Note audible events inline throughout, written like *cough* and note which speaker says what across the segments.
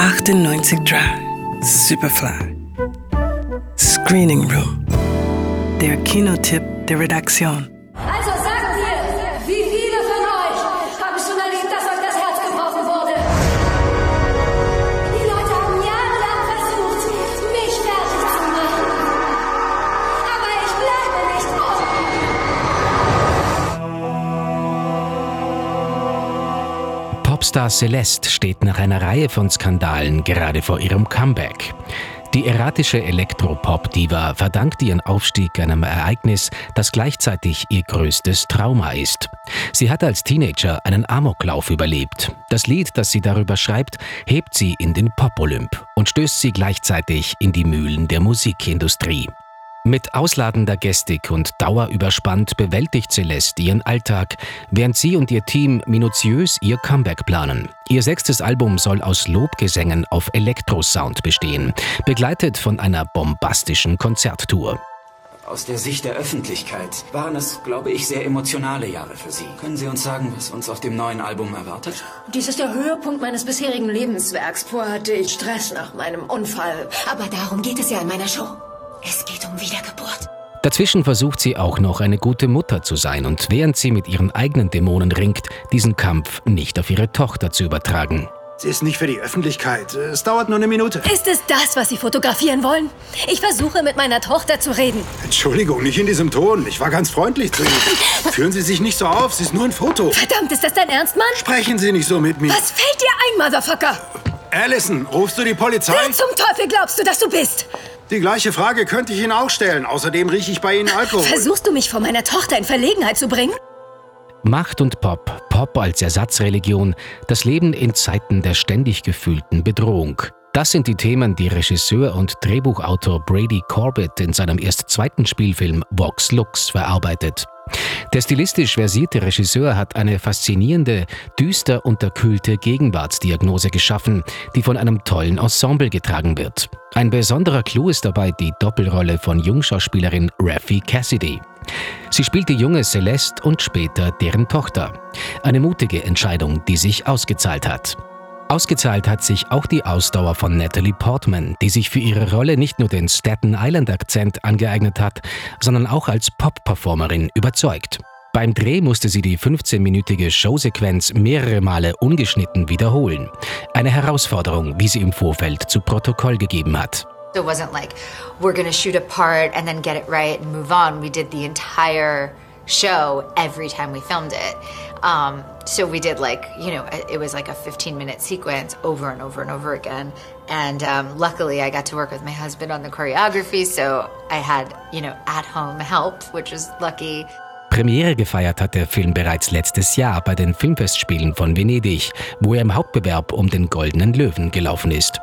Speaker 1: 98.3 Superfly. Screening Room. Der Kinotipp der Redaktion.
Speaker 2: Popstar Celeste steht nach einer Reihe von Skandalen gerade vor ihrem Comeback. Die erratische Elektropop-Diva verdankt ihren Aufstieg einem Ereignis, das gleichzeitig ihr größtes Trauma ist. Sie hat als Teenager einen Amoklauf überlebt. Das Lied, das sie darüber schreibt, hebt sie in den Pop-Olymp und stößt sie gleichzeitig in die Mühlen der Musikindustrie. Mit ausladender Gestik und dauerüberspannt bewältigt Celeste ihren Alltag, während sie und ihr Team minutiös ihr Comeback planen. Ihr sechstes Album soll aus Lobgesängen auf Elektrosound bestehen, begleitet von einer bombastischen Konzerttour.
Speaker 3: Aus der Sicht der Öffentlichkeit waren es, glaube ich, sehr emotionale Jahre für Sie. Können Sie uns sagen, was uns auf dem neuen Album erwartet?
Speaker 4: Dies ist der Höhepunkt meines bisherigen Lebenswerks. Vorher hatte ich Stress nach meinem Unfall.
Speaker 5: Aber darum geht es ja in meiner Show. Es geht um Wiedergeburt.
Speaker 2: Dazwischen versucht sie auch noch eine gute Mutter zu sein und während sie mit ihren eigenen Dämonen ringt, diesen Kampf nicht auf ihre Tochter zu übertragen.
Speaker 6: Sie ist nicht für die Öffentlichkeit. Es dauert nur eine Minute.
Speaker 4: Ist es das, was Sie fotografieren wollen? Ich versuche mit meiner Tochter zu reden.
Speaker 6: Entschuldigung, nicht in diesem Ton. Ich war ganz freundlich zu Ihnen. *laughs* Führen Sie sich nicht so auf. Sie ist nur ein Foto.
Speaker 4: Verdammt, ist das dein Ernst, Mann?
Speaker 6: Sprechen Sie nicht so mit mir.
Speaker 4: Was fällt dir ein, Motherfucker?
Speaker 6: Allison, rufst du die Polizei?
Speaker 4: Wer zum Teufel glaubst du, dass du bist?
Speaker 6: Die gleiche Frage könnte ich Ihnen auch stellen. Außerdem rieche ich bei Ihnen Alkohol.
Speaker 4: Versuchst du mich vor meiner Tochter in Verlegenheit zu bringen?
Speaker 2: Macht und Pop, Pop als Ersatzreligion, das Leben in Zeiten der ständig gefühlten Bedrohung. Das sind die Themen, die Regisseur und Drehbuchautor Brady Corbett in seinem erst zweiten Spielfilm Vox Lux verarbeitet. Der stilistisch versierte Regisseur hat eine faszinierende, düster unterkühlte Gegenwartsdiagnose geschaffen, die von einem tollen Ensemble getragen wird. Ein besonderer Clou ist dabei die Doppelrolle von Jungschauspielerin Raffi Cassidy. Sie spielt die junge Celeste und später deren Tochter. Eine mutige Entscheidung, die sich ausgezahlt hat. Ausgezahlt hat sich auch die Ausdauer von Natalie Portman, die sich für ihre Rolle nicht nur den Staten Island-Akzent angeeignet hat, sondern auch als Pop-Performerin überzeugt. Beim Dreh musste sie die 15-minütige Showsequenz mehrere Male ungeschnitten wiederholen. Eine Herausforderung, wie sie im Vorfeld zu Protokoll gegeben hat.
Speaker 7: It wasn't like we're gonna shoot a part and then get it right and move on. We did the entire show every time we filmed it. Um, so we did like, you know, it was like a 15 minute sequence over and over and over again. And um, luckily, I got to work with my husband on the choreography, so I had, you know, at home help, which was lucky.
Speaker 2: Premiere gefeiert hat der Film bereits letztes Jahr bei den Filmfestspielen von Venedig, wo er im Hauptbewerb um den Goldenen Löwen gelaufen ist.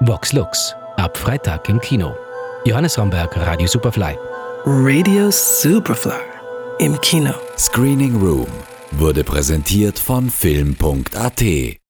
Speaker 2: Vox Lux, ab Freitag im Kino. Johannes Romberg, Radio Superfly.
Speaker 1: Radio Superfly im Kino.
Speaker 8: Screening Room wurde präsentiert von Film.at